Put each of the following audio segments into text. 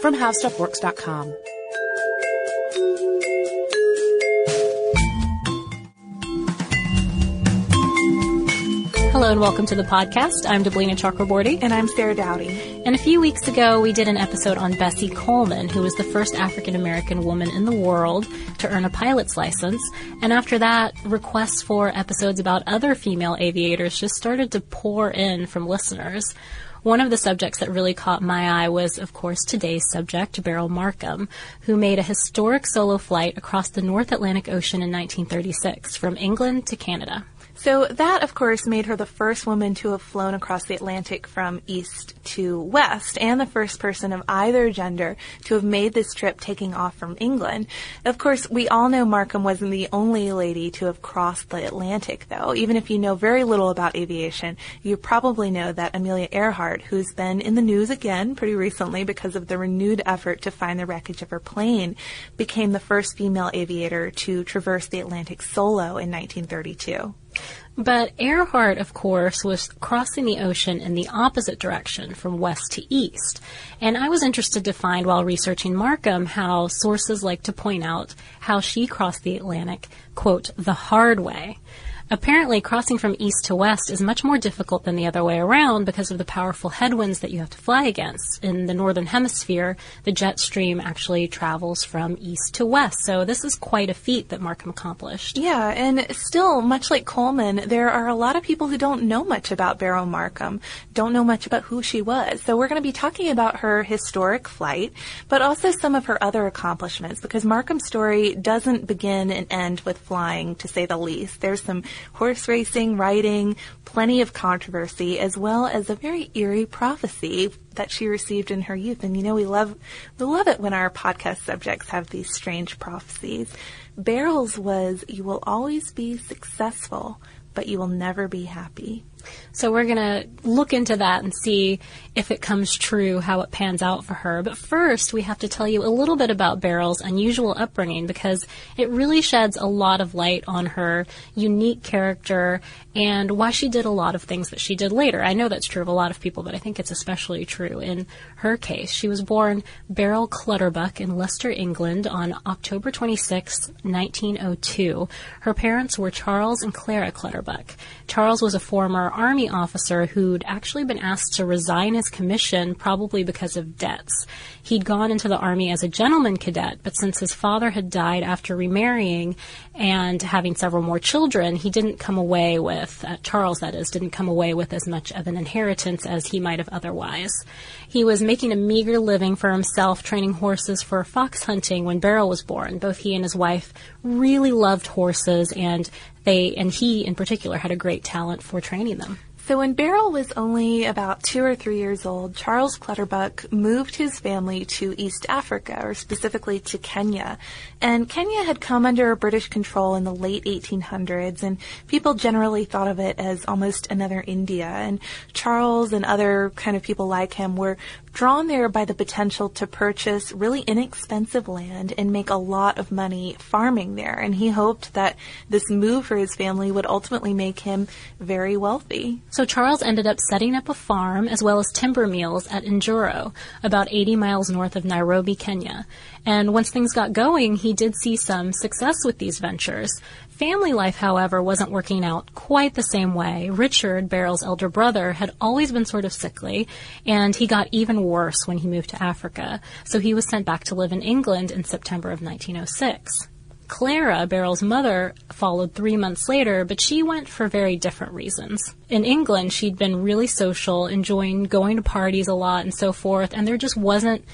from HowStuffWorks.com. Hello and welcome to the podcast. I'm Deblina Chakraborty. And I'm Sarah Dowdy. And a few weeks ago, we did an episode on Bessie Coleman, who was the first African American woman in the world to earn a pilot's license. And after that, requests for episodes about other female aviators just started to pour in from listeners. One of the subjects that really caught my eye was, of course, today's subject, Beryl Markham, who made a historic solo flight across the North Atlantic Ocean in 1936 from England to Canada. So that, of course, made her the first woman to have flown across the Atlantic from east to west, and the first person of either gender to have made this trip taking off from England. Of course, we all know Markham wasn't the only lady to have crossed the Atlantic, though. Even if you know very little about aviation, you probably know that Amelia Earhart, who's been in the news again pretty recently because of the renewed effort to find the wreckage of her plane, became the first female aviator to traverse the Atlantic solo in 1932. But Earhart, of course, was crossing the ocean in the opposite direction, from west to east. And I was interested to find while researching Markham how sources like to point out how she crossed the Atlantic, quote, the hard way. Apparently, crossing from east to west is much more difficult than the other way around because of the powerful headwinds that you have to fly against. In the northern hemisphere, the jet stream actually travels from east to west. So this is quite a feat that Markham accomplished. Yeah, and still, much like Coleman, there are a lot of people who don't know much about Beryl Markham, don't know much about who she was. So we're going to be talking about her historic flight, but also some of her other accomplishments because Markham's story doesn't begin and end with flying, to say the least. There's some horse racing, riding, plenty of controversy, as well as a very eerie prophecy that she received in her youth. And you know, we love, we love it when our podcast subjects have these strange prophecies. Beryl's was, you will always be successful, but you will never be happy. So we're going to look into that and see if it comes true, how it pans out for her. But first, we have to tell you a little bit about Beryl's unusual upbringing because it really sheds a lot of light on her unique character and why she did a lot of things that she did later. I know that's true of a lot of people, but I think it's especially true in her case. She was born Beryl Clutterbuck in Leicester, England on October 26, 1902. Her parents were Charles and Clara Clutterbuck. Charles was a former army officer who'd actually been asked to resign his commission probably because of debts. He'd gone into the army as a gentleman cadet, but since his father had died after remarrying and having several more children, he didn't come away with, uh, Charles that is, didn't come away with as much of an inheritance as he might have otherwise. He was making a meager living for himself training horses for fox hunting when Beryl was born. Both he and his wife really loved horses and they, and he in particular had a great talent for training them. So when Beryl was only about two or three years old, Charles Clutterbuck moved his family to East Africa, or specifically to Kenya. And Kenya had come under British control in the late 1800s, and people generally thought of it as almost another India. And Charles and other kind of people like him were drawn there by the potential to purchase really inexpensive land and make a lot of money farming there. And he hoped that this move for his family would ultimately make him very wealthy. So Charles ended up setting up a farm as well as timber mills at Njoro, about 80 miles north of Nairobi, Kenya. And once things got going, he did see some success with these ventures. Family life, however, wasn't working out quite the same way. Richard, Beryl's elder brother, had always been sort of sickly, and he got even worse when he moved to Africa. So he was sent back to live in England in September of 1906. Clara, Beryl's mother, followed three months later, but she went for very different reasons. In England, she'd been really social, enjoying going to parties a lot and so forth, and there just wasn't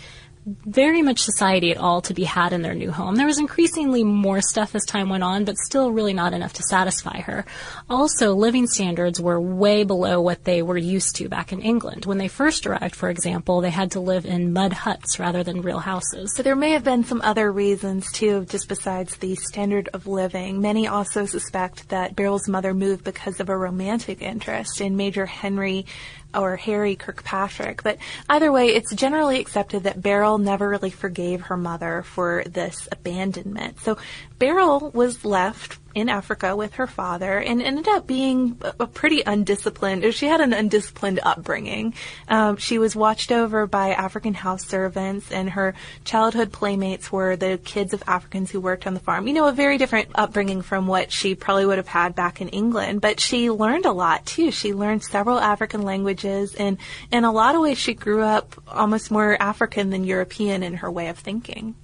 very much society at all to be had in their new home. There was increasingly more stuff as time went on, but still really not enough to satisfy her. Also, living standards were way below what they were used to back in England. When they first arrived, for example, they had to live in mud huts rather than real houses. So there may have been some other reasons too, just besides the standard of living. Many also suspect that Beryl's mother moved because of a romantic interest in Major Henry or Harry Kirkpatrick. But either way, it's generally accepted that Beryl never really forgave her mother for this abandonment. So Beryl was left in Africa with her father and ended up being a pretty undisciplined, or she had an undisciplined upbringing. Um, she was watched over by African house servants and her childhood playmates were the kids of Africans who worked on the farm. You know, a very different upbringing from what she probably would have had back in England, but she learned a lot too. She learned several African languages and in a lot of ways she grew up almost more African than European in her way of thinking.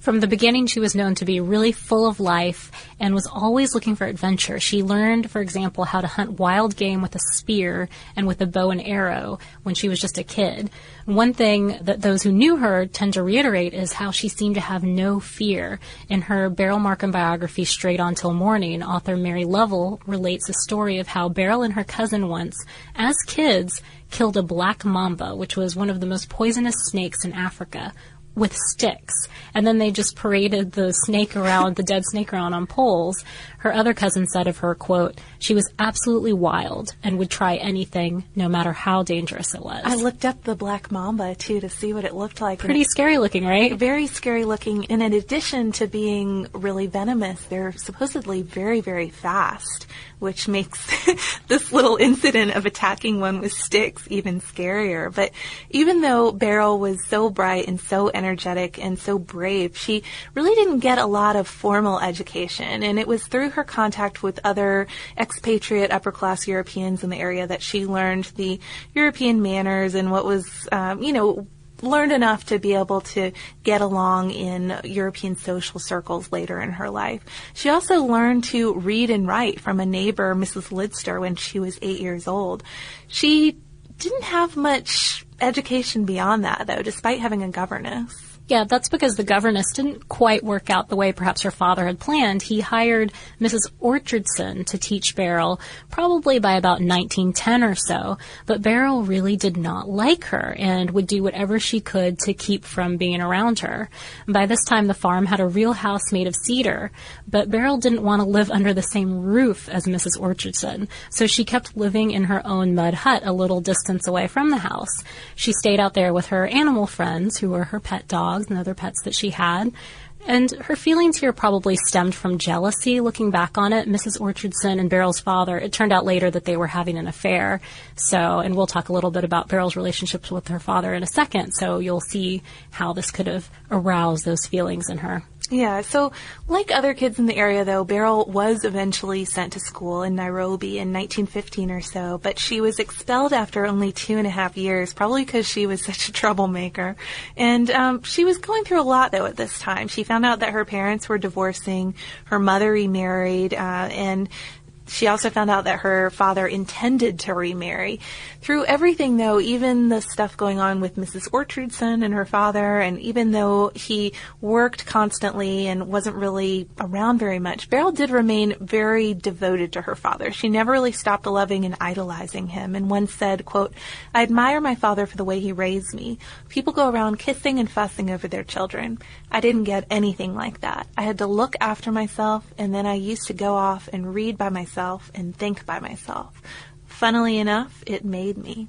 From the beginning, she was known to be really full of life and was always looking for adventure. She learned, for example, how to hunt wild game with a spear and with a bow and arrow when she was just a kid. One thing that those who knew her tend to reiterate is how she seemed to have no fear. In her Beryl Markham biography, Straight On Till Morning, author Mary Lovell relates a story of how Beryl and her cousin once, as kids, killed a black mamba, which was one of the most poisonous snakes in Africa, with sticks. And then they just paraded the snake around, the dead snake around on poles. Her other cousin said of her, quote, she was absolutely wild and would try anything, no matter how dangerous it was. I looked up the black mamba too to see what it looked like. Pretty scary looking, right? Very scary looking. And in addition to being really venomous, they're supposedly very, very fast which makes this little incident of attacking one with sticks even scarier. But even though Beryl was so bright and so energetic and so brave, she really didn't get a lot of formal education. And it was through her contact with other expatriate upper class Europeans in the area that she learned the European manners and what was, um, you know, learned enough to be able to get along in European social circles later in her life. She also learned to read and write from a neighbor, Mrs. Lidster, when she was eight years old. She didn't have much education beyond that, though, despite having a governess. Yeah, that's because the governess didn't quite work out the way perhaps her father had planned. He hired Mrs. Orchardson to teach Beryl probably by about 1910 or so, but Beryl really did not like her and would do whatever she could to keep from being around her. By this time, the farm had a real house made of cedar, but Beryl didn't want to live under the same roof as Mrs. Orchardson, so she kept living in her own mud hut a little distance away from the house. She stayed out there with her animal friends, who were her pet dogs, dogs and other pets that she had. And her feelings here probably stemmed from jealousy. Looking back on it, Mrs. Orchardson and Beryl's father, it turned out later that they were having an affair. So, and we'll talk a little bit about Beryl's relationships with her father in a second. So you'll see how this could have aroused those feelings in her. Yeah, so like other kids in the area though, Beryl was eventually sent to school in Nairobi in 1915 or so, but she was expelled after only two and a half years, probably because she was such a troublemaker. And um, she was going through a lot though at this time. She found out that her parents were divorcing, her mother remarried, uh, and she also found out that her father intended to remarry. Through everything though, even the stuff going on with Mrs. Orchardson and her father, and even though he worked constantly and wasn't really around very much, Beryl did remain very devoted to her father. She never really stopped loving and idolizing him, and once said, quote, I admire my father for the way he raised me. People go around kissing and fussing over their children. I didn't get anything like that. I had to look after myself, and then I used to go off and read by myself myself and think by myself. Funnily enough, it made me.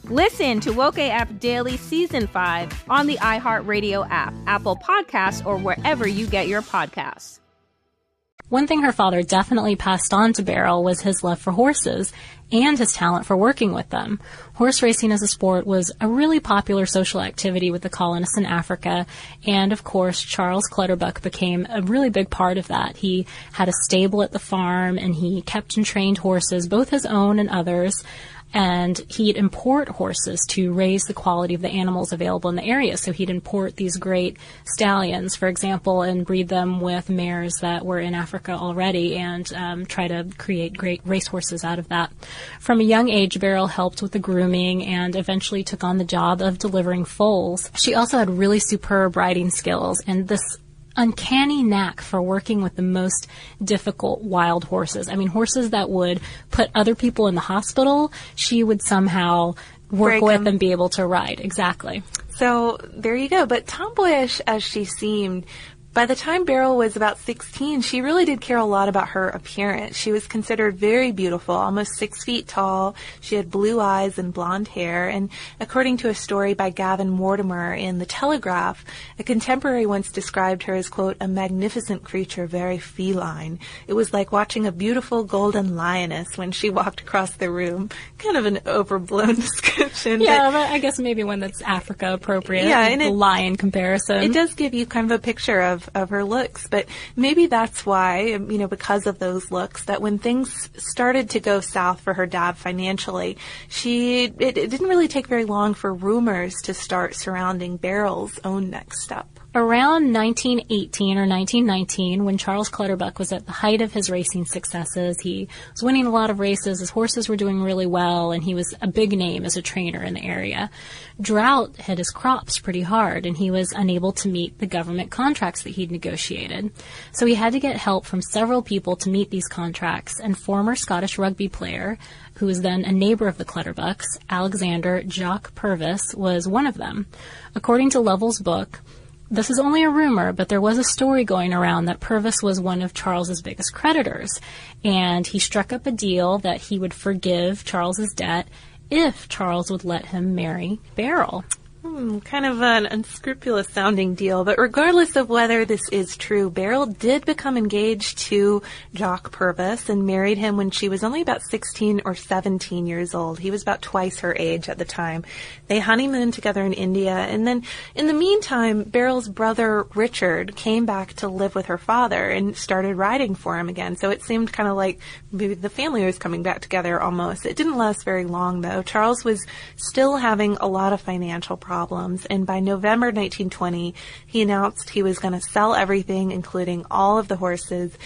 Listen to Woke AF Daily Season 5 on the iHeartRadio app, Apple Podcasts, or wherever you get your podcasts. One thing her father definitely passed on to Beryl was his love for horses and his talent for working with them. Horse racing as a sport was a really popular social activity with the colonists in Africa, and of course, Charles Clutterbuck became a really big part of that. He had a stable at the farm, and he kept and trained horses, both his own and others and he'd import horses to raise the quality of the animals available in the area. So he'd import these great stallions, for example, and breed them with mares that were in Africa already and um, try to create great racehorses out of that. From a young age, Beryl helped with the grooming and eventually took on the job of delivering foals. She also had really superb riding skills, and this uncanny knack for working with the most difficult wild horses. I mean, horses that would put other people in the hospital, she would somehow work Break with them. and be able to ride. Exactly. So there you go. But tomboyish as she seemed, by the time Beryl was about 16, she really did care a lot about her appearance. She was considered very beautiful, almost six feet tall. She had blue eyes and blonde hair. And according to a story by Gavin Mortimer in The Telegraph, a contemporary once described her as, quote, a magnificent creature, very feline. It was like watching a beautiful golden lioness when she walked across the room. Kind of an overblown description. Yeah, but I guess maybe one that's Africa appropriate. Yeah, and the lion comparison. It does give you kind of a picture of, of her looks, but maybe that's why, you know, because of those looks, that when things started to go south for her dad financially, she, it, it didn't really take very long for rumors to start surrounding Beryl's own next step. Around 1918 or 1919, when Charles Clutterbuck was at the height of his racing successes, he was winning a lot of races, his horses were doing really well, and he was a big name as a trainer in the area. Drought hit his crops pretty hard, and he was unable to meet the government contracts that he'd negotiated. So he had to get help from several people to meet these contracts, and former Scottish rugby player, who was then a neighbor of the Clutterbucks, Alexander Jock Purvis, was one of them. According to Lovell's book, this is only a rumor, but there was a story going around that Purvis was one of Charles's biggest creditors, and he struck up a deal that he would forgive Charles's debt if Charles would let him marry Beryl. Hmm, kind of an unscrupulous sounding deal, but regardless of whether this is true, Beryl did become engaged to Jock Purvis and married him when she was only about 16 or 17 years old. He was about twice her age at the time. They honeymooned together in India, and then in the meantime, Beryl's brother Richard came back to live with her father and started riding for him again. So it seemed kind of like maybe the family was coming back together almost. It didn't last very long though. Charles was still having a lot of financial problems, and by November 1920, he announced he was going to sell everything, including all of the horses,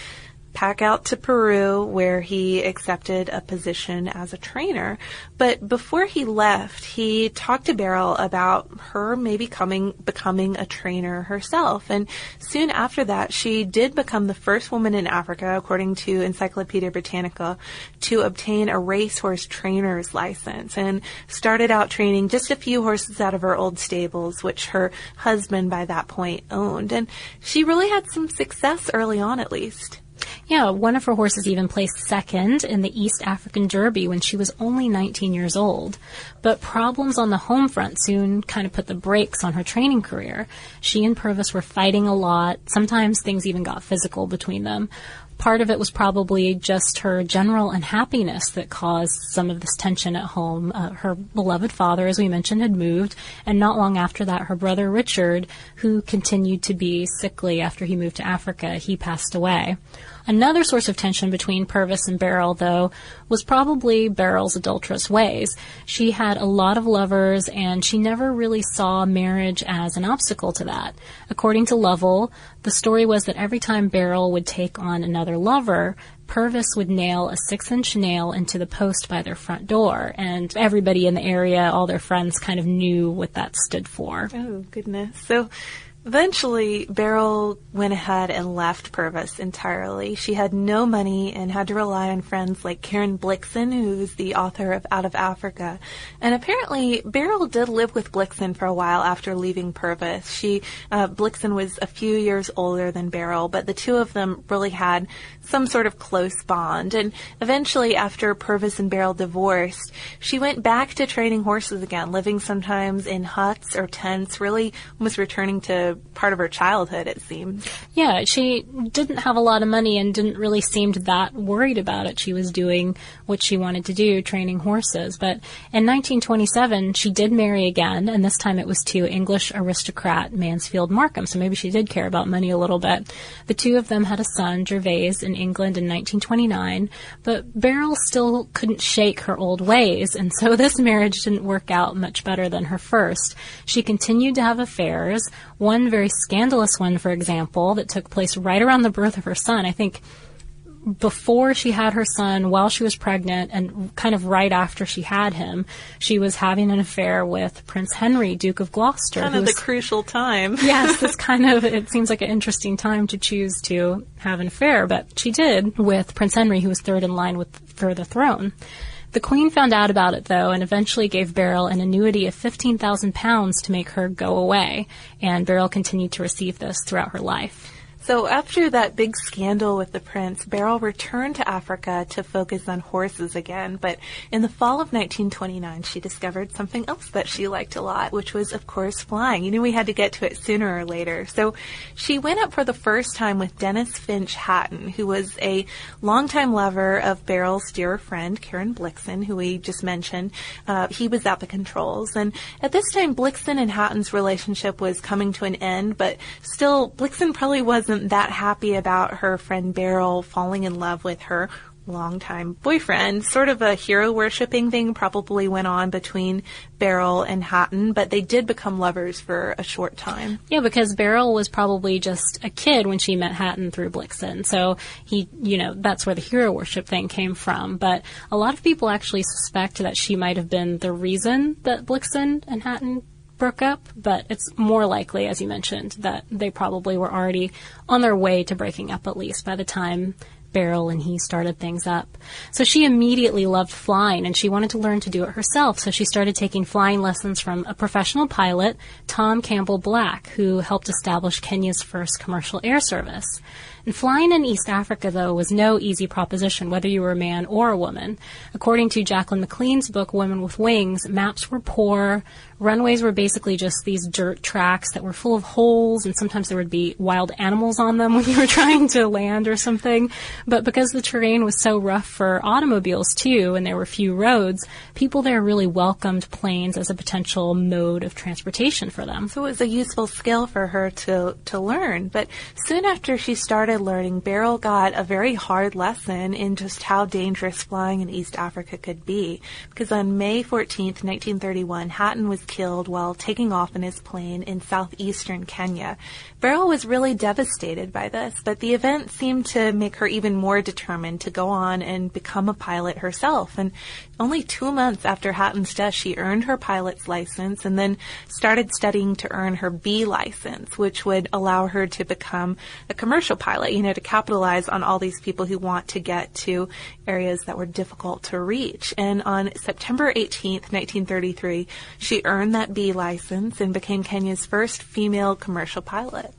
pack out to Peru where he accepted a position as a trainer. But before he left, he talked to Beryl about her maybe coming, becoming a trainer herself. And soon after that, she did become the first woman in Africa, according to Encyclopedia Britannica, to obtain a racehorse trainer's license and started out training just a few horses out of her old stables, which her husband by that point owned. And she really had some success early on at least. Yeah, one of her horses even placed second in the East African Derby when she was only 19 years old. But problems on the home front soon kind of put the brakes on her training career. She and Purvis were fighting a lot. Sometimes things even got physical between them. Part of it was probably just her general unhappiness that caused some of this tension at home. Uh, her beloved father, as we mentioned, had moved, and not long after that, her brother Richard, who continued to be sickly after he moved to Africa, he passed away. Another source of tension between Purvis and Beryl, though, was probably Beryl's adulterous ways. She had a lot of lovers, and she never really saw marriage as an obstacle to that. According to Lovell, the story was that every time Beryl would take on another lover, Purvis would nail a six inch nail into the post by their front door, and everybody in the area, all their friends, kind of knew what that stood for. Oh, goodness. So Eventually, Beryl went ahead and left Purvis entirely. She had no money and had to rely on friends like Karen Blixen, who's the author of Out of Africa. And apparently, Beryl did live with Blixen for a while after leaving Purvis. She, uh, Blixen was a few years older than Beryl, but the two of them really had some sort of close bond. And eventually, after Purvis and Beryl divorced, she went back to training horses again, living sometimes in huts or tents, really almost returning to part of her childhood, it seems. Yeah, she didn't have a lot of money and didn't really seem that worried about it. She was doing what she wanted to do, training horses. But in 1927, she did marry again, and this time it was to English aristocrat Mansfield Markham. So maybe she did care about money a little bit. The two of them had a son, Gervase, in England in 1929, but Beryl still couldn't shake her old ways, and so this marriage didn't work out much better than her first. She continued to have affairs. One very scandalous one, for example, that took place right around the birth of her son. I think before she had her son, while she was pregnant, and kind of right after she had him, she was having an affair with Prince Henry, Duke of Gloucester. Kind of the crucial time. yes, it's kind of, it seems like an interesting time to choose to have an affair, but she did with Prince Henry, who was third in line with, for the throne. The Queen found out about it, though, and eventually gave Beryl an annuity of £15,000 to make her go away, and Beryl continued to receive this throughout her life. So after that big scandal with the prince, Beryl returned to Africa to focus on horses again. But in the fall of 1929, she discovered something else that she liked a lot, which was, of course, flying. You knew we had to get to it sooner or later. So she went up for the first time with Denys Finch Hatton, who was a longtime lover of Beryl's dear friend, Karen Blixen, who we just mentioned. Uh, he was at the controls. And at this time, Blixen and Hatton's relationship was coming to an end, but still, Blixen probably wasn't wasn't that happy about her friend Beryl falling in love with her longtime boyfriend. Sort of a hero worshipping thing probably went on between Beryl and Hatton, but they did become lovers for a short time. Yeah, because Beryl was probably just a kid when she met Hatton through Blixen. So he, you know, that's where the hero worship thing came from. But a lot of people actually suspect that she might have been the reason that Blixen and Hatton broke up, but it's more likely, as you mentioned, that they probably were already on their way to breaking up at least by the time Beryl and he started things up. So she immediately loved flying and she wanted to learn to do it herself. So she started taking flying lessons from a professional pilot, Tom Campbell Black, who helped establish Kenya's first commercial air service. And flying in East Africa, though, was no easy proposition, whether you were a man or a woman. According to Jacqueline McLean's book, Women with Wings, maps were poor, runways were basically just these dirt tracks that were full of holes, and sometimes there would be wild animals on them when you were trying to land or something. But because the terrain was so rough for automobiles too, and there were few roads, people there really welcomed planes as a potential mode of transportation for them. So it was a useful skill for her to, to learn. But soon after she started learning, Beryl got a very hard lesson in just how dangerous flying in East Africa could be. Because on May 14th, 1931, Hatton was killed while taking off in his plane in southeastern Kenya. Beryl was really devastated by this, but the event seemed to make her even more determined to go on and become a pilot herself. And only two months after Hatton's death, she earned her pilot's license and then started studying to earn her B license, which would allow her to become a commercial pilot, you know, to capitalize on all these people who want to get to areas that were difficult to reach. And on September 18th, 1933, she earned that B license and became Kenya's first female commercial pilot.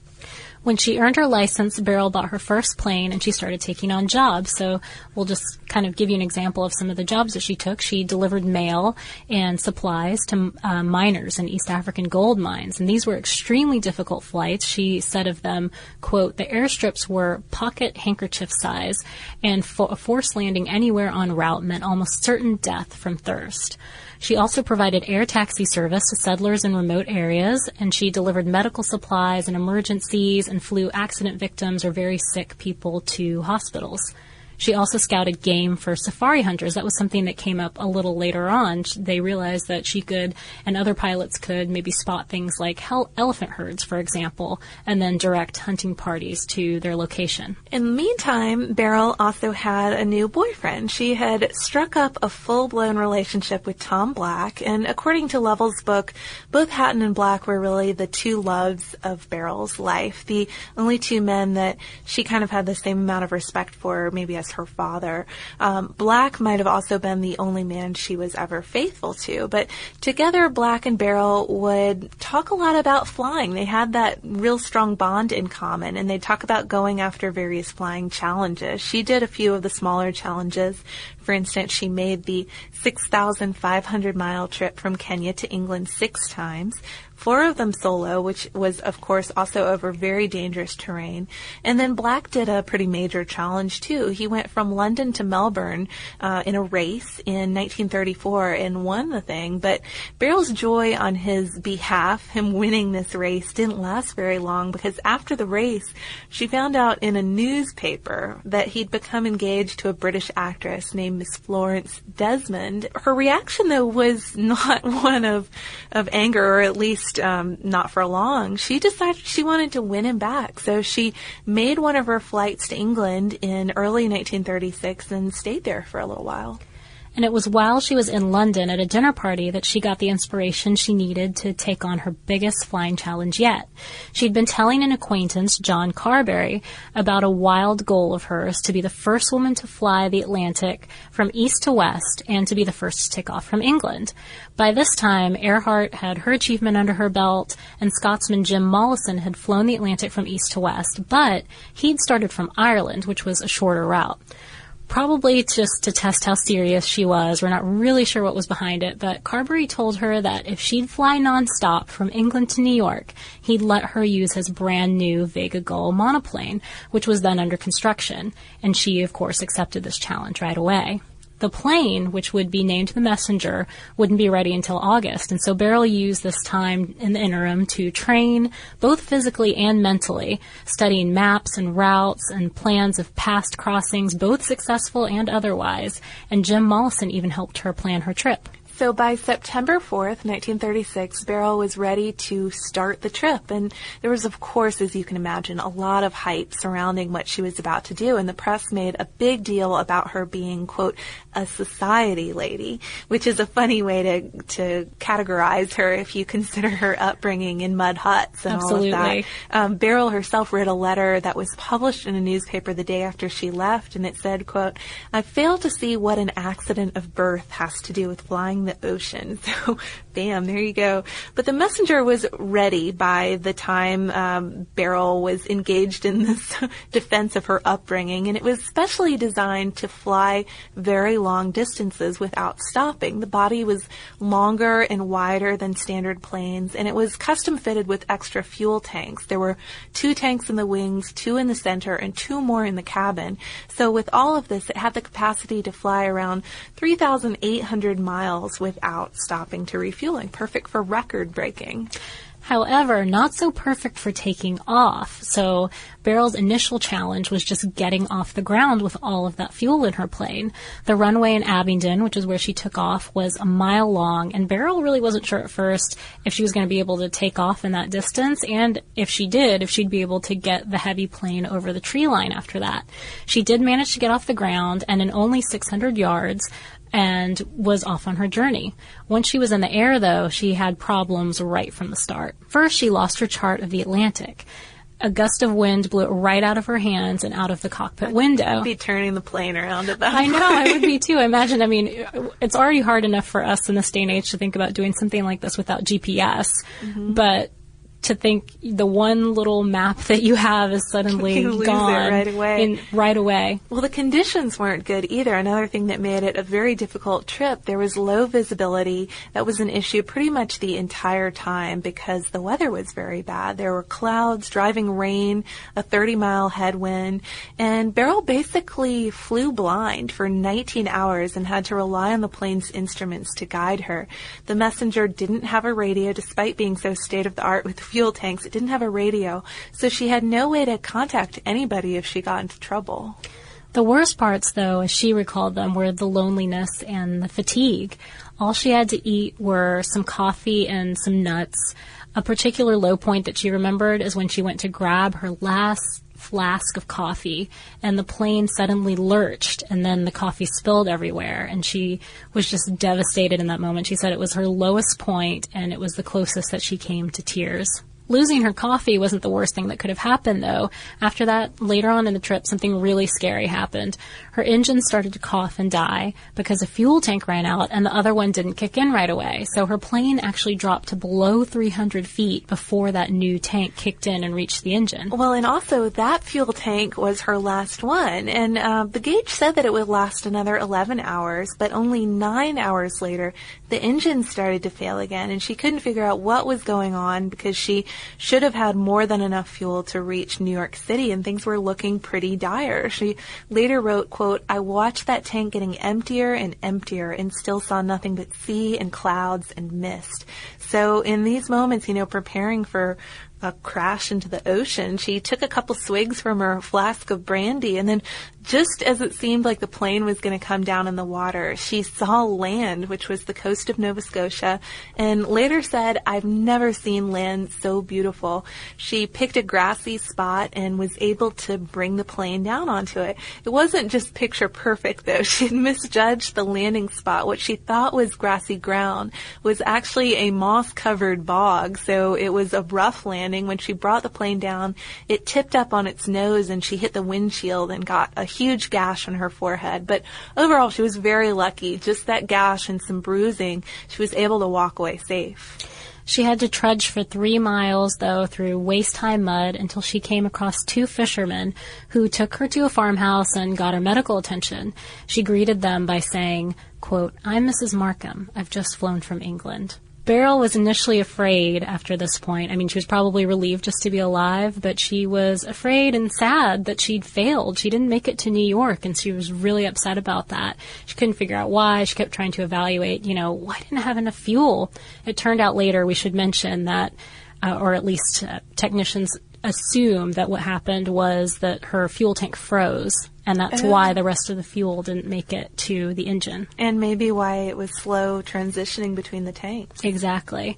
When she earned her license, Beryl bought her first plane and she started taking on jobs. So we'll just kind of give you an example of some of the jobs that she took. She delivered mail and supplies to uh, miners in East African gold mines. And these were extremely difficult flights. She said of them, quote, the airstrips were pocket handkerchief size and fo- a forced landing anywhere en route meant almost certain death from thirst. She also provided air taxi service to settlers in remote areas, and she delivered medical supplies and emergencies and flew accident victims or very sick people to hospitals. She also scouted game for safari hunters. That was something that came up a little later on. They realized that she could, and other pilots could, maybe spot things like hel- elephant herds, for example, and then direct hunting parties to their location. In the meantime, Beryl also had a new boyfriend. She had struck up a full-blown relationship with Tom Black, and according to Lovell's book, both Hatton and Black were really the two loves of Beryl's life. The only two men that she kind of had the same amount of respect for, maybe as her father. Um, Black might have also been the only man she was ever faithful to, but together Black and Beryl would talk a lot about flying. They had that real strong bond in common, and they'd talk about going after various flying challenges. She did a few of the smaller challenges. For instance, she made the 6,500 mile trip from Kenya to England six times four of them solo, which was, of course, also over very dangerous terrain. And then Black did a pretty major challenge, too. He went from London to Melbourne uh, in a race in 1934 and won the thing. But Beryl's joy on his behalf, him winning this race, didn't last very long because after the race, she found out in a newspaper that he'd become engaged to a British actress named Miss Florence Desmond. Her reaction, though, was not one of, of anger, or at least um, not for long, she decided she wanted to win him back. So she made one of her flights to England in early 1936 and stayed there for a little while. And it was while she was in London at a dinner party that she got the inspiration she needed to take on her biggest flying challenge yet. She'd been telling an acquaintance, John Carberry, about a wild goal of hers to be the first woman to fly the Atlantic from east to west and to be the first to take off from England. By this time, Earhart had her achievement under her belt, and Scotsman Jim Mollison had flown the Atlantic from east to west, but he'd started from Ireland, which was a shorter route probably just to test how serious she was. We're not really sure what was behind it, but Carberry told her that if she'd fly nonstop from England to New York, he'd let her use his brand new Vega Gull monoplane, which was then under construction. And she, of course, accepted this challenge right away. The plane, which would be named the Messenger, wouldn't be ready until August, and so Beryl used this time in the interim to train, both physically and mentally, studying maps and routes and plans of past crossings, both successful and otherwise, and Jim Mollison even helped her plan her trip. So by September 4th, 1936, Beryl was ready to start the trip. And there was, of course, as you can imagine, a lot of hype surrounding what she was about to do. And the press made a big deal about her being, quote, a society lady, which is a funny way to, to categorize her if you consider her upbringing in mud huts and Absolutely. all of that. Um, Beryl herself wrote a letter that was published in a newspaper the day after she left. And it said, quote, I fail to see what an accident of birth has to do with flying the ocean. So, bam, there you go. But the messenger was ready by the time um, Beryl was engaged in this defense of her upbringing, and it was specially designed to fly very long distances without stopping. The body was longer and wider than standard planes, and it was custom fitted with extra fuel tanks. There were two tanks in the wings, two in the center, and two more in the cabin. So with all of this, it had the capacity to fly around 3,800 miles without stopping to refueling. Perfect for record breaking. However, not so perfect for taking off. So Beryl's initial challenge was just getting off the ground with all of that fuel in her plane. The runway in Abingdon, which is where she took off, was a mile long, and Beryl really wasn't sure at first if she was going to be able to take off in that distance, and if she did, if she'd be able to get the heavy plane over the tree line after that. She did manage to get off the ground, and in only 600 yards, and was off on her journey. Once she was in the air, though, she had problems right from the start. First, she lost her chart of the Atlantic. A gust of wind blew it right out of her hands and out of the cockpit window. I'd be turning the plane around at that I know. I would be too. I imagine, I mean, it's already hard enough for us in this day and age to think about doing something like this without GPS, mm-hmm. but to think the one little map that you have is suddenly You lose it gone right away. in- right away. Well, the conditions weren't good either. Another thing that made it a very difficult trip, there was low visibility. That was an issue pretty much the entire time because the weather was very bad. There were clouds, driving rain, a 30 mile headwind, and Beryl basically flew blind for 19 hours and had to rely on the plane's instruments to guide her. The messenger didn't have a radio despite being so state of the art with fuel tanks. It didn't have a radio, so she had no way to contact anybody if she got into trouble. The worst parts, though, as she recalled them, were the loneliness and the fatigue. All she had to eat were some coffee and some nuts. A particular low point that she remembered is when she went to grab her last flask of coffee and the plane suddenly lurched and then the coffee spilled everywhere and she was just devastated in that moment. She said it was her lowest point and it was the closest that she came to tears. Losing her coffee wasn't the worst thing that could have happened, though. After that, later on in the trip, something really scary happened. Her engine started to cough and die because a fuel tank ran out and the other one didn't kick in right away. So her plane actually dropped to below 300 feet before that new tank kicked in and reached the engine. Well, and also that fuel tank was her last one. And uh, the gauge said that it would last another 11 hours, but only nine hours later, the engine started to fail again and she couldn't figure out what was going on because she should have had more than enough fuel to reach New York City and things were looking pretty dire. She later wrote, quote, I watched that tank getting emptier and emptier and still saw nothing but sea and clouds and mist. So in these moments, you know, preparing for a crash into the ocean, she took a couple swigs from her flask of brandy and then just as it seemed like the plane was going to come down in the water, she saw land, which was the coast of Nova Scotia, and later said, I've never seen land so beautiful. She picked a grassy spot and was able to bring the plane down onto it. It wasn't just picture perfect though. She misjudged the landing spot. What she thought was grassy ground was actually a moss covered bog, so it was a rough landing. When she brought the plane down, it tipped up on its nose and she hit the windshield and got a huge gash on her forehead. But overall, she was very lucky. Just that gash and some bruising, she was able to walk away safe. She had to trudge for three miles, though, through waist-high mud until she came across two fishermen who took her to a farmhouse and got her medical attention. She greeted them by saying, quote, I'm Mrs. Markham. I've just flown from England. Beryl was initially afraid after this point. I mean, she was probably relieved just to be alive, but she was afraid and sad that she'd failed. She didn't make it to New York, and she was really upset about that. She couldn't figure out why. She kept trying to evaluate, you know, why didn't I have enough fuel? It turned out later, we should mention that, uh, or at least uh, technicians assume that what happened was that her fuel tank froze and that's why the rest of the fuel didn't make it to the engine. And maybe why it was slow transitioning between the tanks. Exactly.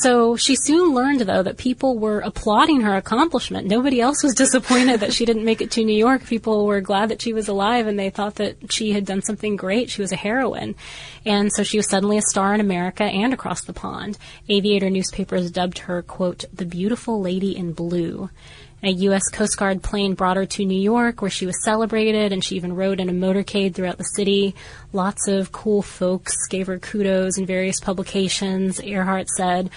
So she soon learned, though, that people were applauding her accomplishment. Nobody else was disappointed that she didn't make it to New York. People were glad that she was alive and they thought that she had done something great. She was a heroine. And so she was suddenly a star in America and across the pond. Aviator newspapers dubbed her, quote, the beautiful lady in blue. A U.S. Coast Guard plane brought her to New York where she was celebrated and she even rode in a motorcade throughout the city. Lots of cool folks gave her kudos in various publications. Earhart said,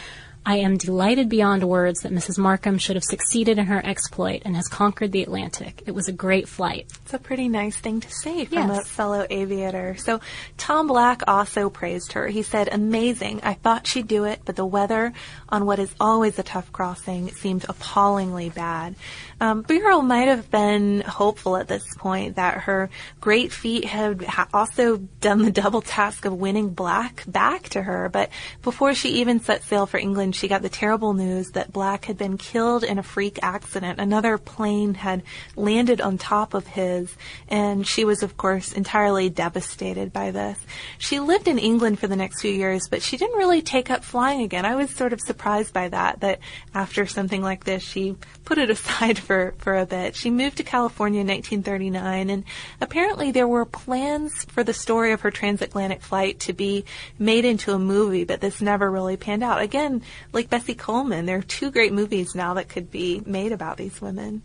I am delighted beyond words that Mrs. Markham should have succeeded in her exploit and has conquered the Atlantic. It was a great flight. It's a pretty nice thing to say from Yes. a fellow aviator. So Tom Black also praised her. He said, amazing. I thought she'd do it, but the weather on what is always a tough crossing seemed appallingly bad. Um, might have been hopeful at this point that her great feat had ha- also done the double task of winning Black back to her, but before she even set sail for England, she got the terrible news that Black had been killed in a freak accident. Another plane had landed on top of his, and she was, of course, entirely devastated by this. She lived in England for the next few years, but she didn't really take up flying again. I was sort of surprised by that, that after something like this, she put it aside for, for a bit. She moved to California in 1939, and apparently there were plans for the story of her transatlantic flight to be made into a movie, but this never really panned out. Again, like Bessie Coleman, there are two great movies now that could be made about these women.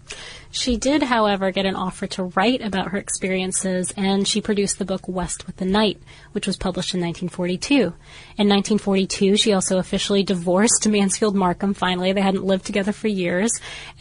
She did, however, get an offer to write about her experiences, and she produced the book West with the Night, which was published in 1942. In 1942, she also officially divorced Mansfield Markham, finally. They hadn't lived together for years,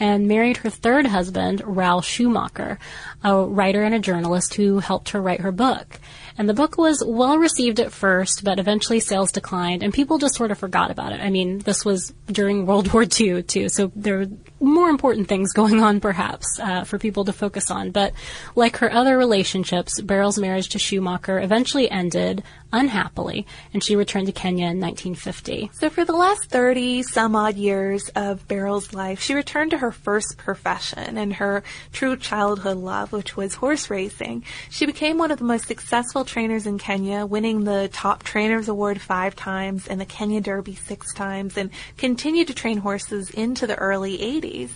and married her third husband, Raoul Schumacher, a writer and a journalist who helped her write her book. And the book was well received at first, but eventually sales declined, and people just sort of forgot about it. I mean, this was during World War II, too, so there were more important things going on, perhaps, uh, for people to focus on. But like her other relationships, Beryl's marriage to Schumacher eventually ended unhappily, and she returned to Kenya in 1950. So for the last 30 some odd years of Beryl's life, she returned to her first profession and her true childhood love, which was horse racing. She became one of the most successful trainers in Kenya, winning the top trainers award five times and the Kenya Derby six times and continued to train horses into the early 80s.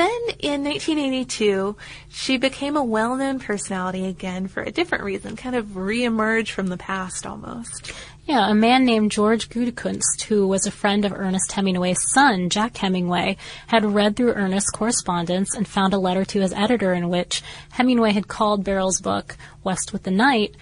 Then in 1982, she became a well-known personality again for a different reason, kind of re-emerged from the past almost. Yeah, a man named George Gutekunst, who was a friend of Ernest Hemingway's son, Jack Hemingway, had read through Ernest's correspondence and found a letter to his editor in which Hemingway had called Beryl's book, West with the Night,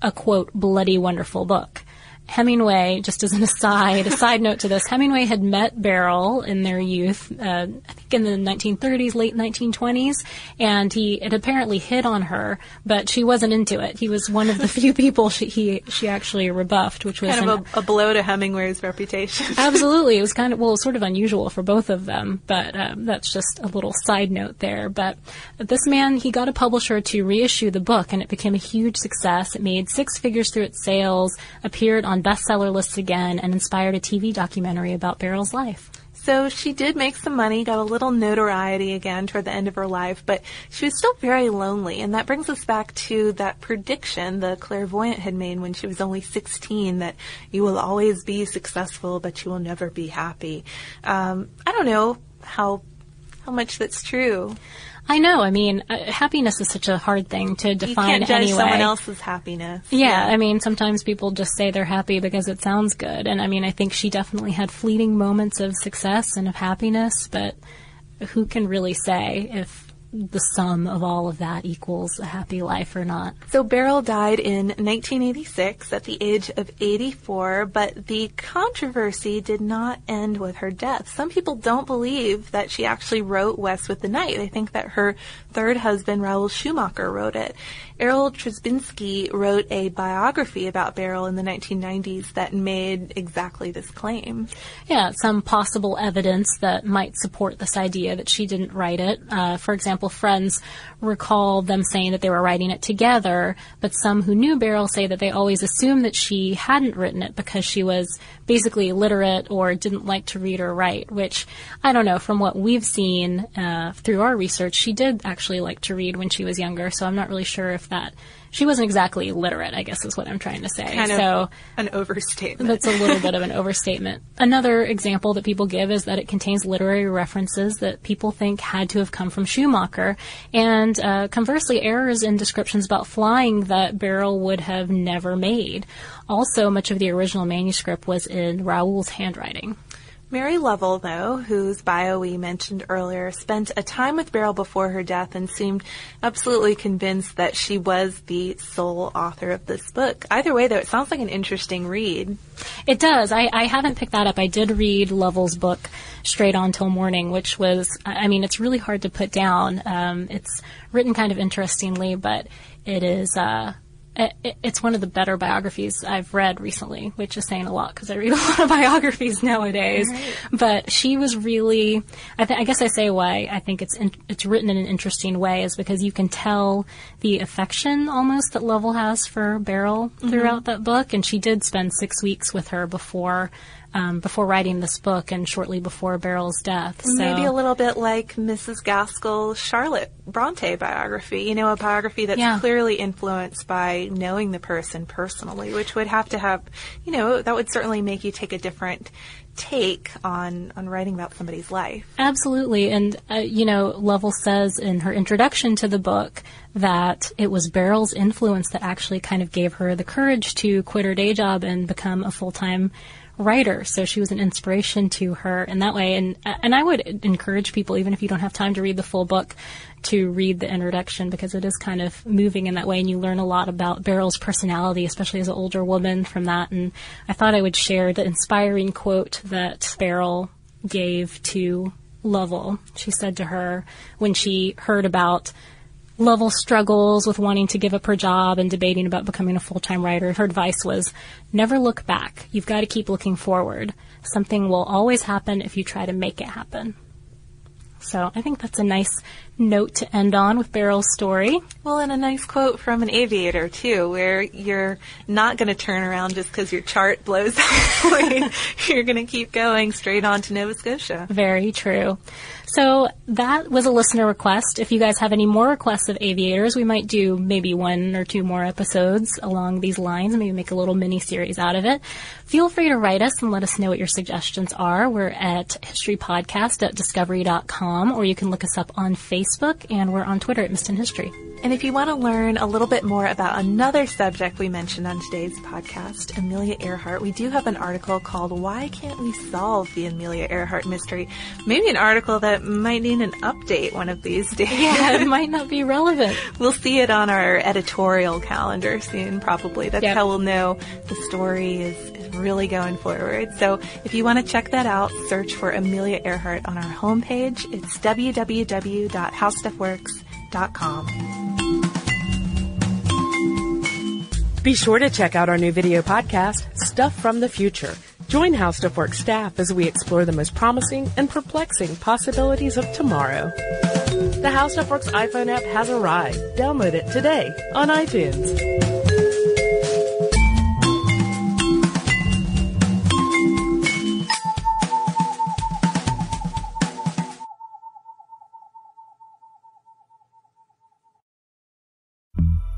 a quote, bloody wonderful book. Hemingway, just as an aside, a side note to this, Hemingway had met Beryl in their youth, uh, I think in the 1930s, late 1920s, and he had apparently hit on her, but she wasn't into it. He was one of the few people she he she actually rebuffed, which was kind an, of a, a, blow to Hemingway's reputation. absolutely, it was kind of well, sort of unusual for both of them, but um, that's just a little side note there. But this man, he got a publisher to reissue the book, and it became a huge success. It made six figures through its sales, appeared on bestseller lists again and inspired a TV documentary about Beryl's life. So she did make some money, got a little notoriety again toward the end of her life, but she was still very lonely. And that brings us back to that prediction the clairvoyant had made when she was only 16 that you will always be successful, but you will never be happy. Um, I don't know how how much that's true. I know. I mean, uh, happiness is such a hard thing to define you can't judge anyway. someone else's happiness. Yeah, yeah, I mean, sometimes people just say they're happy because it sounds good. And I mean, I think she definitely had fleeting moments of success and of happiness, but who can really say if the sum of all of that equals a happy life or not. So Beryl died in 1986 at the age of 84, but the controversy did not end with her death. Some people don't believe that she actually wrote West with the Night. They think that her third husband, Raoul Schumacher, wrote it. Errol Trzebinski wrote a biography about Beryl in the 1990s that made exactly this claim. Yeah, some possible evidence that might support this idea that she didn't write it. Uh, for example, friends recall them saying that they were writing it together, but some who knew Beryl say that they always assumed that she hadn't written it because she was basically illiterate or didn't like to read or write, which I don't know, from what we've seen uh, through our research, she did actually like to read when she was younger, so I'm not really sure if that she wasn't exactly literate, I guess is what I'm trying to say. Kind so an overstatement. That's a little bit of an overstatement. Another example that people give is that it contains literary references that people think had to have come from Schumacher, and uh, conversely, errors in descriptions about flying that Beryl would have never made. Also, much of the original manuscript was in Raoul's handwriting. Mary Lovell, though, whose bio we mentioned earlier, spent a time with Beryl before her death and seemed absolutely convinced that she was the sole author of this book. Either way, though, it sounds like an interesting read. It does. I, I haven't picked that up. I did read Lovell's book, Straight On Till Morning, which was, I mean, it's really hard to put down. Um, it's written kind of interestingly, but it is, uh, it's one of the better biographies I've read recently, which is saying a lot because I read a lot of biographies nowadays. Right. But she was really, I, th- I, guess I say why I think it's in, it's written in an interesting way is because you can tell the affection almost that Lovell has for Beryl mm-hmm. throughout that book, and she did spend six weeks with her before um, before writing this book and shortly before Beryl's death. So. Maybe a little bit like Mrs. Gaskell's Charlotte Bronte biography. You know, a biography that's yeah. clearly influenced by knowing the person personally, which would have to have, you know, that would certainly make you take a different take on on writing about somebody's life. Absolutely, and uh, you know, Lovell says in her introduction to the book that it was Beryl's influence that actually kind of gave her the courage to quit her day job and become a full time writer, so she was an inspiration to her in that way. And and I would encourage people, even if you don't have time to read the full book, to read the introduction because it is kind of moving in that way, and you learn a lot about Beryl's personality, especially as an older woman from that. And I thought I would share the inspiring quote that Beryl gave to Lovell. She said to her when she heard about Lovell struggles with wanting to give up her job and debating about becoming a full time writer. Her advice was never look back. You've got to keep looking forward. Something will always happen if you try to make it happen. So I think that's a nice note to end on with Beryl's story. Well, and a nice quote from an aviator too, where you're not going to turn around just because your chart blows out. you're going to keep going straight on to Nova Scotia. Very true. So that was a listener request. If you guys have any more requests of aviators, we might do maybe one or two more episodes along these lines, maybe make a little mini series out of it. Feel free to write us and let us know what your suggestions are. We're at historypodcast at discovery.com, or you can look us up on Facebook, and we're on Twitter at Missed in History. And if you want to learn a little bit more about another subject we mentioned on today's podcast, Amelia Earhart, we do have an article called Why Can't We Solve the Amelia Earhart Mystery? Maybe an article that might need an update one of these days. Yeah, it might not be relevant. we'll see it on our editorial calendar soon, probably. That's yep. how we'll know the story is really going forward. So if you want to check that out, search for Amelia Earhart on our homepage. It's www.howstuffworks.com. Be sure to check out our new video podcast, Stuff from the Future. Join How Stuff Works staff as we explore the most promising and perplexing possibilities of tomorrow. The How Stuff Works iPhone app has arrived. Download it today on iTunes.